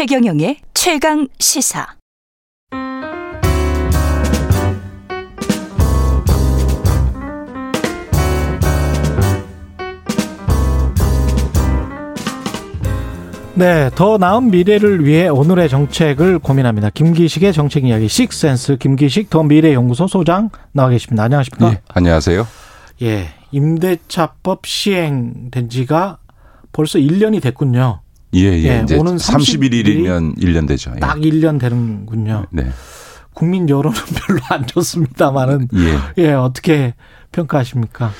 최경영의 최강 시사. 네, 더 나은 미래를 위해 오늘의 정책을 고민합니다. 김기식의 정책 이야기 식센스 김기식 더 미래 연구소 소장 나와 계십니다. 안녕하십니까? 예, 안녕하세요. 예, 임대차법 시행된 지가 벌써 1년이 됐군요. 예, 예. 예 이제 오는 31일이면 1년 되죠. 예. 딱 1년 되는군요. 네. 국민 여론은 별로 안 좋습니다만은 예. 예, 어떻게 평가하십니까?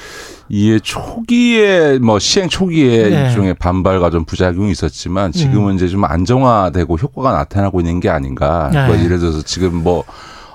이게 초기에 뭐 시행 초기에 네. 일종의 반발과 좀 부작용이 있었지만 지금은 음. 이제 좀 안정화되고 효과가 나타나고 있는 게 아닌가. 네. 뭐 예를 들어서 지금 뭐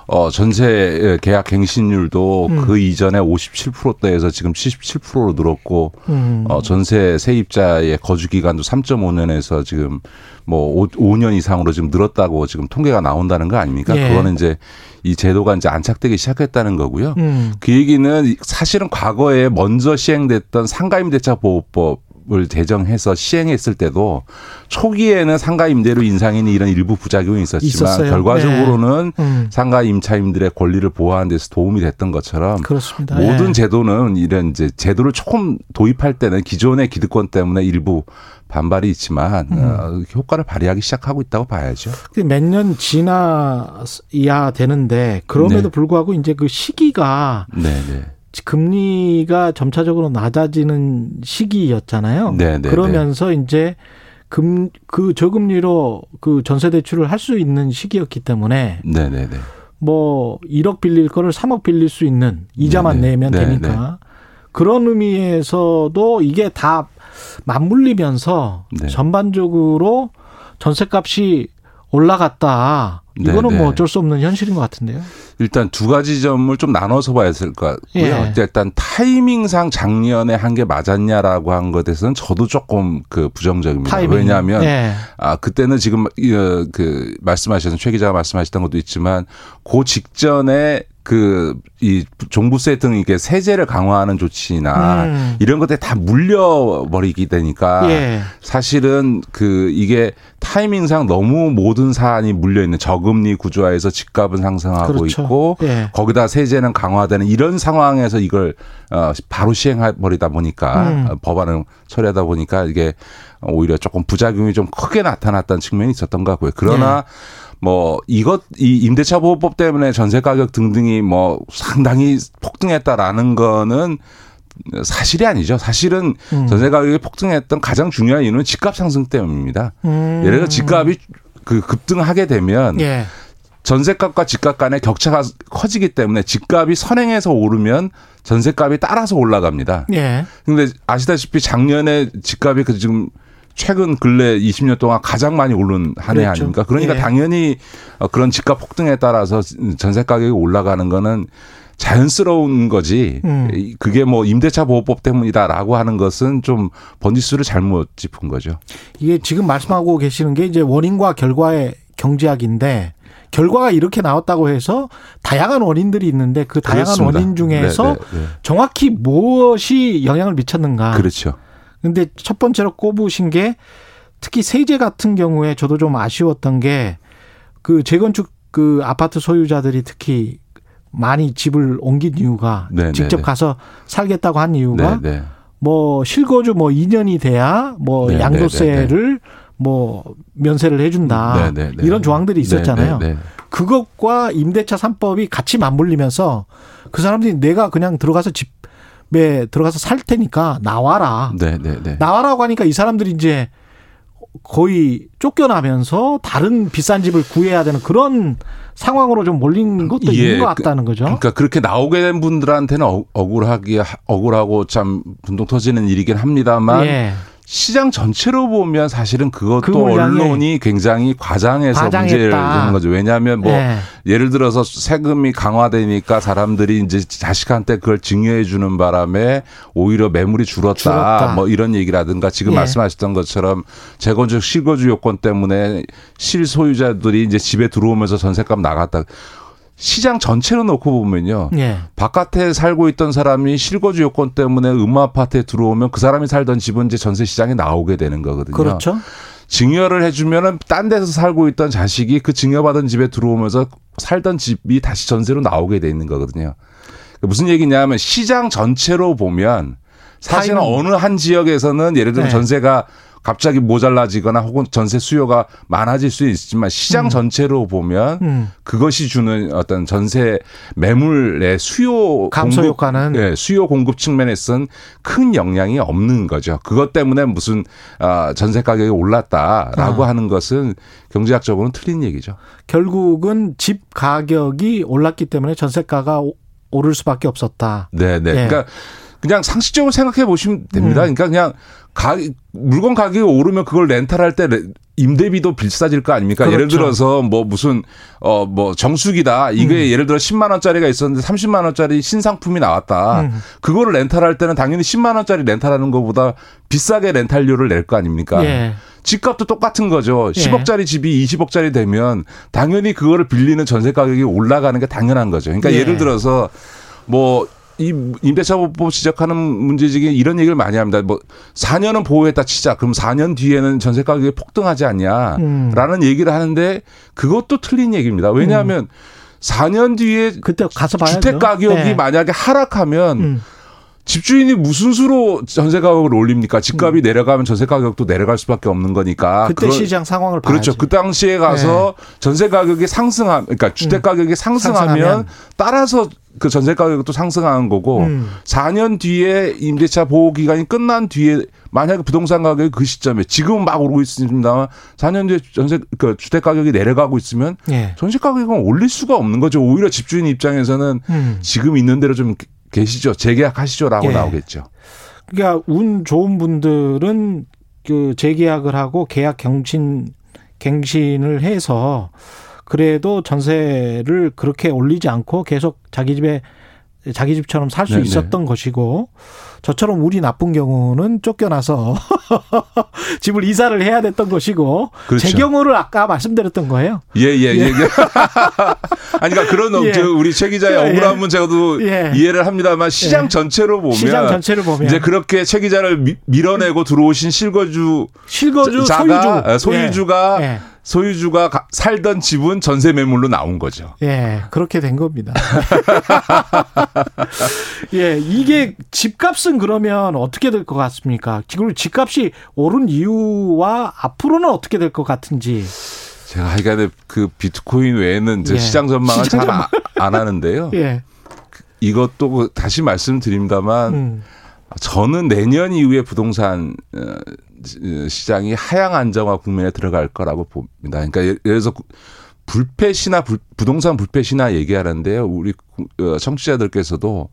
어, 전세 계약 갱신율도 음. 그 이전에 57%대에서 지금 77%로 늘었고, 음. 어, 전세 세입자의 거주 기간도 3.5년에서 지금 뭐 5, 5년 이상으로 지금 늘었다고 지금 통계가 나온다는 거 아닙니까? 예. 그거는 이제 이 제도가 이제 안착되기 시작했다는 거고요. 음. 그 얘기는 사실은 과거에 먼저 시행됐던 상가임대차 보호법 을 제정해서 시행했을 때도 초기에는 상가 임대료 인상에는 이런 일부 부작용이 있었지만 있었어요. 결과적으로는 네. 음. 상가 임차인들의 권리를 보호하는 데서 도움이 됐던 것처럼 그렇습니다. 모든 네. 제도는 이런 이제 제도를 조금 도입할 때는 기존의 기득권 때문에 일부 반발이 있지만 음. 어, 효과를 발휘하기 시작하고 있다고 봐야죠. 몇 년 지나야 되는데 그럼에도 네. 불구하고 이제 그 시기가 네, 네. 금리가 점차적으로 낮아지는 시기였잖아요. 네, 네, 그러면서 네. 이제 금 그 저금리로 그 전세 대출을 할 수 있는 시기였기 때문에 네, 네, 네. 뭐 1억 빌릴 거를 3억 빌릴 수 있는 이자만 네, 내면 되니까 그런 의미에서도 이게 다 맞물리면서 전반적으로 전세값이 올라갔다. 이거는 네네. 뭐 어쩔 수 없는 현실인 것 같은데요. 일단 두 가지 점을 좀 나눠서 봐야 될 것 같고요. 예. 일단 타이밍상 작년에 한 게 맞았냐라고 한 것에서는 저도 조금 그 부정적입니다. 타이밍. 왜냐하면 예. 아 그때는 지금 어, 그 말씀하셨던 최 기자가 말씀하셨던 것도 있지만 그 직전에 그 이 종부세 등 이게 세제를 강화하는 조치나 음. 이런 것들 다 물려버리게 되니까 예. 사실은 그 이게 타이밍상 너무 모든 사안이 물려 있는 저금리 구조화에서 집값은 상승하고 그렇죠. 있고 예. 거기다 세제는 강화되는 이런 상황에서 이걸 어 바로 시행해 버리다 보니까 음. 법안을 처리하다 보니까 이게 오히려 조금 부작용이 좀 크게 나타났다는 측면이 있었던 것 같고요. 그러나 예. 뭐 이것 이 임대차 보호법 때문에 전세 가격 등등이 뭐 상당히 폭등했다라는 거는 사실이 아니죠. 사실은 음. 전세 가격이 폭등했던 가장 중요한 이유는 집값 상승 때문입니다. 음. 예를 들어 집값이 그 급등하게 되면 예. 전세값과 집값 간의 격차가 커지기 때문에 집값이 선행해서 오르면 전세값이 따라서 올라갑니다. 예. 근데 아시다시피 작년에 집값이 그 지금 최근 근래 20년 동안 가장 많이 오른 한해 그렇죠. 아닙니까? 그러니까 예. 당연히 어, 그런 집값 폭등에 따라서 전세 가격이 올라가는 거는 자연스러운 거지. 음. 그게 뭐 임대차 보호법 때문이다라고 하는 것은 좀 번지수를 잘못 짚은 거죠. 이게 지금 말씀하고 계시는 게 이제 원인과 결과의 경제학인데 결과가 이렇게 나왔다고 해서 다양한 원인들이 있는데 그 다양한 그렇습니다. 원인 중에서 네, 네, 네. 정확히 무엇이 영향을 미쳤는가. 그렇죠. 근데 첫 번째로 꼽으신 게 특히 세제 같은 경우에 저도 좀 아쉬웠던 게 그 재건축 그 아파트 소유자들이 특히 많이 집을 옮긴 이유가 네네네. 네, 직접 네. 가서 살겠다고 한 이유가 네네. 네. 뭐 실거주 뭐 2년이 돼야 뭐 네네네. 양도세를 뭐 면세를 해준다 네네네. 이런 조항들이 있었잖아요. 네네네. 그것과 임대차 3법이 같이 맞물리면서 그 사람들이 내가 그냥 들어가서 집 네, 들어가서 살 테니까 나와라. 네, 네, 네. 나와라고 하니까 이 사람들이 이제 거의 쫓겨나면서 다른 비싼 집을 구해야 되는 그런 상황으로 좀 몰린 것도 예, 있는 것 같다는 거죠. 그러니까 그렇게 나오게 된 분들한테는 억울하게 억울하고 참 분동 터지는 일이긴 합니다만 예. 시장 전체로 보면 사실은 그것도 그 언론이 굉장히 과장해서 과장했다. 문제를 되는 거죠. 왜냐하면 뭐 네. 예를 들어서 세금이 강화되니까 사람들이 이제 자식한테 그걸 증여해 주는 바람에 오히려 매물이 줄었다. 줄었다. 뭐 이런 얘기라든가 지금 예. 말씀하셨던 것처럼 재건축 실거주 요건 때문에 실소유자들이 이제 집에 들어오면서 전세값 나갔다. 시장 전체로 놓고 보면요. 예. 바깥에 살고 있던 사람이 실거주 요건 때문에 음마 아파트에 들어오면 그 사람이 살던 집은 이제 전세 시장에 나오게 되는 거거든요. 그렇죠. 증여를 해주면은 딴 데서 살고 있던 자식이 그 증여받은 집에 들어오면서 살던 집이 다시 전세로 나오게 돼 있는 거거든요. 무슨 얘기냐면 시장 전체로 보면 사실은 어느 한 지역에서는 예를 들면 네. 전세가 갑자기 모자라지거나 혹은 전세 수요가 많아질 수 있지만 시장 음. 전체로 보면 음. 그것이 주는 어떤 전세 매물의 수요 감소 공급, 효과는 네, 수요 공급 측면에서는 큰 영향이 없는 거죠. 그것 때문에 무슨 어, 전세 가격이 올랐다라고 아. 하는 것은 경제학적으로는 틀린 얘기죠. 결국은 집 가격이 올랐기 때문에 전세가가 오를 수밖에 없었다. 네, 네. 예. 그러니까 그냥 상식적으로 생각해 보시면 됩니다. 음. 그러니까 그냥 가, 물건 가격이 오르면 그걸 렌탈할 때 임대비도 비싸질 거 아닙니까? 그렇죠. 예를 들어서 뭐 무슨 어 뭐 정수기다. 이게 음. 예를 들어 10만 원짜리가 있었는데 30만 원짜리 신상품이 나왔다. 음. 그거를 렌탈할 때는 당연히 10만 원짜리 렌탈하는 것보다 비싸게 렌탈료를 낼 거 아닙니까? 예. 집값도 똑같은 거죠. 10억짜리 예. 집이 20억짜리 되면 당연히 그거를 빌리는 전세 가격이 올라가는 게 당연한 거죠. 그러니까 예. 예를 들어서 뭐 이 임대차 보법 시작하는 문제지기 이런 얘기를 많이 합니다. 뭐 4년은 보호했다 치자. 그럼 4년 뒤에는 전세 가격이 폭등하지 않냐라는 음. 얘기를 하는데 그것도 틀린 얘기입니다. 왜냐하면 음. 4년 뒤에 그때 가서 봐야죠. 주택 가격이 네. 만약에 하락하면 음. 집주인이 무슨 수로 전세 가격을 올립니까? 집값이 음. 내려가면 전세 가격도 내려갈 수밖에 없는 거니까. 그때 그런, 시장 상황을 그렇죠. 봐야지. 그 당시에 가서 네. 전세 가격이 상승하 그러니까 주택 음. 가격이 상승하면, 상승하면, 따라서 그 전세 가격도 상승하는 거고 음. 4년 뒤에 임대차 보호 기간이 끝난 뒤에 만약에 부동산 가격이 그 시점에 지금은 막 오르고 있습니다만 4년 뒤에 전세 그 주택 가격이 내려가고 있으면 예. 전세 가격은 올릴 수가 없는 거죠. 오히려 집주인 입장에서는 음. 지금 있는 대로 좀 계시죠. 재계약하시죠라고 예. 나오겠죠. 그러니까 운 좋은 분들은 그 재계약을 하고 계약 경신 갱신을 해서 그래도 전세를 그렇게 올리지 않고 계속 자기 집에 자기 집처럼 살 수 있었던 것이고 저처럼 운이 나쁜 경우는 쫓겨나서 집을 이사를 해야 됐던 것이고 그렇죠. 제 경우를 아까 말씀드렸던 거예요. 예예 예, 예. 예. 아니 그러니까 그런 예. 우리 최 기자의 예, 억울함은 제가도 예. 이해를 합니다만 시장 전체로 보면 시장 전체를 보면 이제 그렇게 최 기자를 미, 밀어내고 들어오신 실거주 실거주 자가, 소유주 소유주가 소유주가 살던 집은 전세 매물로 나온 거죠. 예, 그렇게 된 겁니다. 예, 이게 집값은 그러면 어떻게 될 것 같습니까? 지금 집값이 오른 이유와 앞으로는 어떻게 될 것 같은지. 제가 하여간에 그 비트코인 외에는 예. 시장 전망을 잘안 하는데요. 예. 이것도 그 다시 말씀드립니다만 음. 저는 내년 이후에 부동산 어, 시장이 하향 안정화 국면에 들어갈 거라고 봅니다. 그러니까 예를 들어서 불패 신화 부동산 불패 신화 얘기하는데요. 우리 어, 청취자들께서도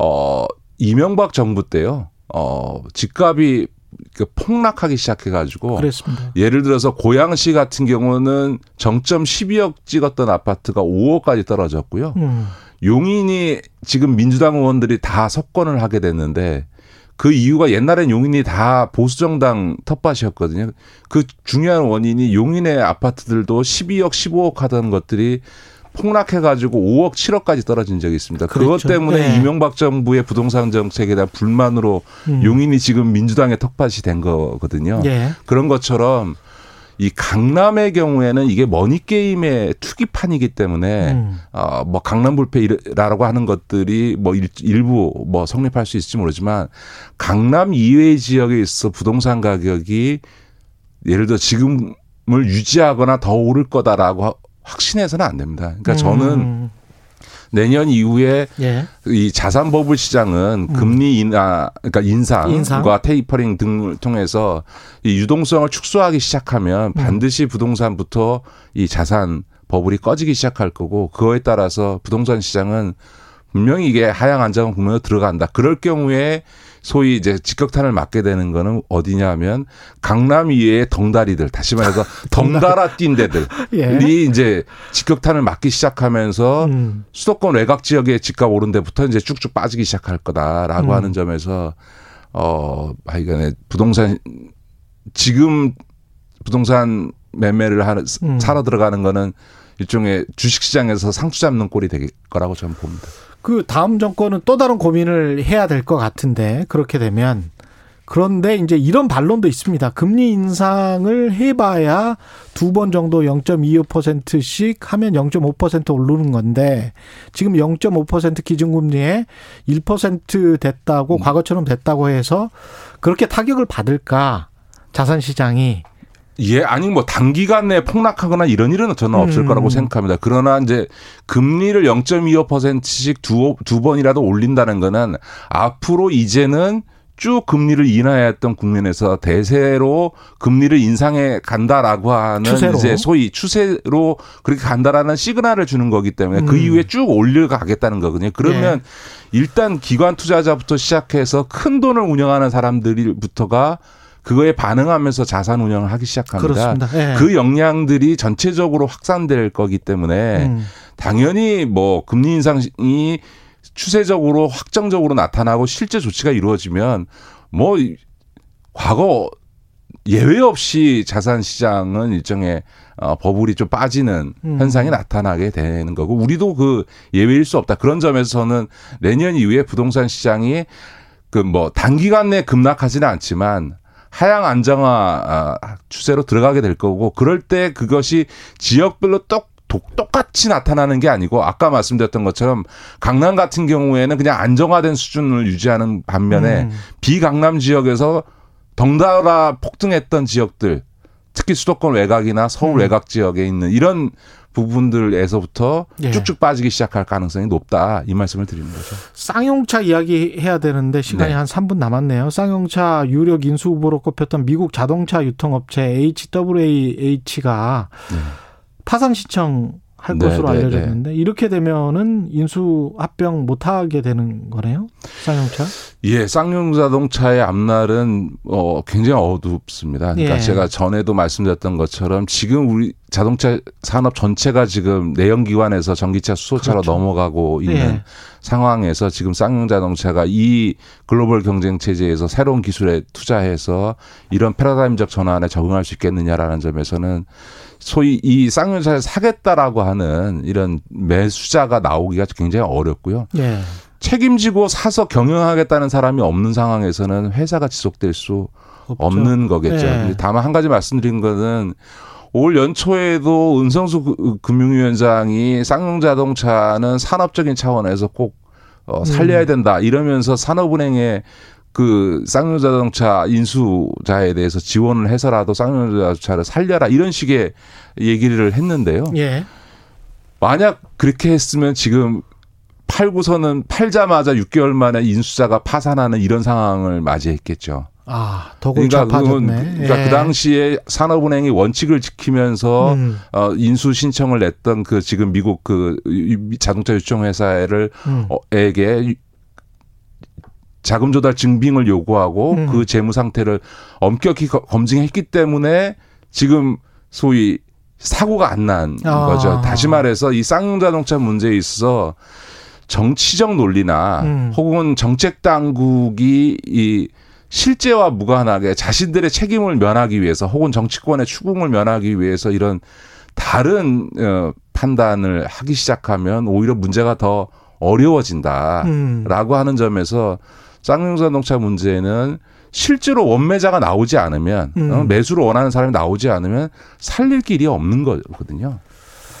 어 이명박 정부 때요. 어 집값이 그 폭락하기 시작해가지고 그랬습니다. 예를 들어서 고양시 같은 경우는 정점 12억 찍었던 아파트가 5억까지 떨어졌고요. 음. 용인이 지금 민주당 의원들이 다 석권을 하게 됐는데 그 이유가 옛날엔 용인이 다 보수정당 텃밭이었거든요. 그 중요한 원인이 용인의 아파트들도 12억, 15억 하던 것들이 폭락해가지고 5억, 7억까지 떨어진 적이 있습니다. 그렇죠. 그것 때문에 네. 이명박 정부의 부동산 정책에 대한 불만으로 음. 용인이 지금 민주당의 턱밭이 된 거거든요. 네. 그런 것처럼 이 강남의 경우에는 이게 머니 게임의 투기판이기 때문에 음. 어뭐 강남 불패라고 하는 것들이 뭐 일, 부뭐 성립할 수 있을지 모르지만 강남 이외의 지역에 있어 부동산 가격이 예를 들어 지금을 유지하거나 더 오를 거다라고 확신해서는 안 됩니다. 그러니까 저는 음. 내년 이후에 예. 이 자산 버블 시장은 음. 금리 인하 그러니까 인상과 인상? 테이퍼링 등을 통해서 이 유동성을 축소하기 시작하면 음. 반드시 부동산부터 이 자산 버블이 꺼지기 시작할 거고 그거에 따라서 부동산 시장은 분명히 이게 하향 안정은 국면으로 들어간다. 그럴 경우에 소위 이제 직격탄을 맞게 되는 거는 어디냐면 강남 이외의 덩다리들 다시 말해서 덩달아 뛴 데들이 예. 이제 직격탄을 맞기 시작하면서 음. 수도권 외곽 지역의 집값 오른 데부터 이제 쭉쭉 빠지기 시작할 거다라고 음. 하는 점에서 어 하여간에 부동산 지금 부동산 매매를 하는 음. 사러 들어가는 거는 일종의 주식 시장에서 상추 잡는 꼴이 될 거라고 저는 봅니다. 그 다음 정권은 또 다른 고민을 해야 될 것 같은데 그렇게 되면 그런데 이제 이런 반론도 있습니다. 금리 인상을 해봐야 두 번 정도 0.25%씩 하면 0.5% 오르는 건데 지금 0.5% 기준금리에 1% 됐다고 음. 과거처럼 됐다고 해서 그렇게 타격을 받을까 자산 시장이 예, 아니 뭐 단기간 내에 폭락하거나 이런 일은 저는 없을 음. 거라고 생각합니다. 그러나 이제 금리를 0.25%씩 두, 두 번이라도 올린다는 거는 앞으로 이제는 쭉 금리를 인하했던 국면에서 대세로 금리를 인상해 간다라고 하는 추세로. 이제 소위 추세로 그렇게 간다라는 시그널을 주는 거기 때문에 그 음. 그 이후에 쭉 올려가겠다는 거거든요. 그러면 예. 일단 기관 투자자부터 시작해서 큰 돈을 운영하는 사람들부터가 그거에 반응하면서 자산 운영을 하기 시작합니다. 예. 그 역량들이 전체적으로 확산될 거기 때문에 음. 당연히 뭐 금리 인상이 추세적으로 확정적으로 나타나고 실제 조치가 이루어지면 뭐 과거 예외 없이 자산 시장은 일종의 어, 버블이 좀 빠지는 음. 현상이 나타나게 되는 거고 우리도 그 예외일 수 없다. 그런 점에서는 내년 이후에 부동산 시장이 그 뭐 단기간 내에 급락하지는 않지만 하향 안정화 아, 추세로 들어가게 될 거고 그럴 때 그것이 지역별로 똑 똑같이 나타나는 게 아니고 아까 말씀드렸던 것처럼 강남 같은 경우에는 그냥 안정화된 수준을 유지하는 반면에 음. 비강남 지역에서 덩달아 폭등했던 지역들 특히 수도권 외곽이나 서울 음. 외곽 지역에 있는 이런 부분들에서부터 예. 쭉쭉 빠지기 시작할 가능성이 높다 이 말씀을 드리는 거죠. 쌍용차 이야기 해야 되는데 시간이 네. 한 3분 남았네요. 쌍용차 유력 인수 후보로 꼽혔던 미국 자동차 유통업체 HWAH가 네. 파산 신청 할 네, 것으로 네, 알려졌는데 네. 이렇게 되면은 인수 합병 못 하게 되는 거네요. 쌍용차? 예, 쌍용 자동차의 앞날은 어 굉장히 어둡습니다. 그러니까 예. 제가 전에도 말씀드렸던 것처럼 지금 우리 자동차 산업 전체가 지금 내연기관에서 전기차 수소차로 그렇죠. 넘어가고 있는 예. 상황에서 지금 쌍용 자동차가 이 글로벌 경쟁 체제에서 새로운 기술에 투자해서 이런 패러다임적 전환에 적응할 수 있겠느냐라는 점에서는 소위 이 쌍용차를 사겠다라고 하는 이런 매수자가 나오기가 굉장히 어렵고요. 예. 책임지고 사서 경영하겠다는 사람이 없는 상황에서는 회사가 지속될 수 없죠. 없는 거겠죠. 예. 다만 한 가지 말씀드린 거는 올 연초에도 은성수 금융위원장이 쌍용자동차는 산업적인 차원에서 꼭 어, 살려야 음. 된다 이러면서 산업은행에 그 쌍용자동차 인수자에 대해서 지원을 해서라도 쌍용자동차를 살려라 이런 식의 얘기를 했는데요. 예. 만약 그렇게 했으면 지금 팔고서는 팔자마자 6개월 만에 인수자가 파산하는 이런 상황을 맞이했겠죠. 아, 더 그러니까 그건 그러니까 예. 그 당시에 산업은행이 원칙을 지키면서 음. 어 인수 신청을 냈던 그 지금 미국 그 자동차 유통 회사를 음. 어, 에게 자금 조달 증빙을 요구하고 음. 그 재무 상태를 엄격히 검증했기 때문에 지금 소위 사고가 안난 아. 거죠. 다시 말해서 이 쌍용 자동차 문제에 있어서 정치적 논리나 음. 혹은 정책 당국이 이 실제와 무관하게 자신들의 책임을 면하기 위해서 혹은 정치권의 추궁을 면하기 위해서 이런 다른 어 판단을 하기 시작하면 오히려 문제가 더 어려워진다라고 음. 하는 점에서 쌍용자동차 문제는 실제로 원매자가 나오지 않으면 음. 어, 매수를 원하는 사람이 나오지 않으면 살릴 길이 없는 거거든요.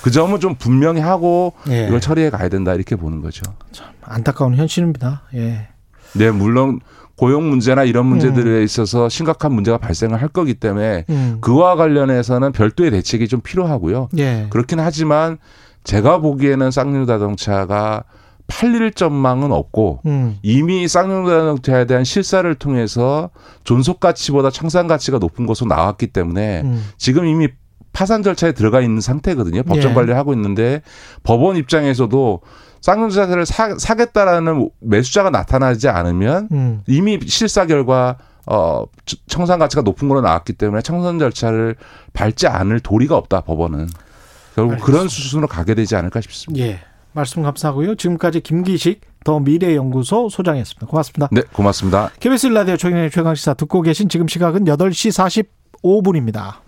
그 점은 좀 분명히 하고 예. 이걸 처리해 가야 된다 이렇게 보는 거죠. 참 안타까운 현실입니다. 예. 네, 물론 고용 문제나 이런 문제들에 음. 있어서 심각한 문제가 발생을 할 거기 때문에 음. 그와 관련해서는 별도의 대책이 좀 필요하고요. 예. 그렇긴 하지만 제가 보기에는 쌍용 자동차가 팔릴 전망은 없고 음. 이미 쌍용자동차에 대한 실사를 통해서 존속 가치보다 청산 가치가 높은 것으로 나왔기 때문에 음. 지금 이미 파산 절차에 들어가 있는 상태거든요. 법정 예. 관리를 하고 있는데 법원 입장에서도 쌍용자를 사, 사겠다라는 매수자가 나타나지 않으면 음. 이미 실사 결과 어 청산 가치가 높은 걸로 나왔기 때문에 청산 절차를 밟지 않을 도리가 없다 법원은 결국 알겠습니다. 그런 수순으로 가게 되지 않을까 싶습니다. 예. 말씀 감사하고요. 지금까지 김기식 더 미래연구소 소장이었습니다. 고맙습니다. 네, 고맙습니다. KBS 라디오 최경의 최강시사 듣고 계신 지금 시각은 8시 45분입니다.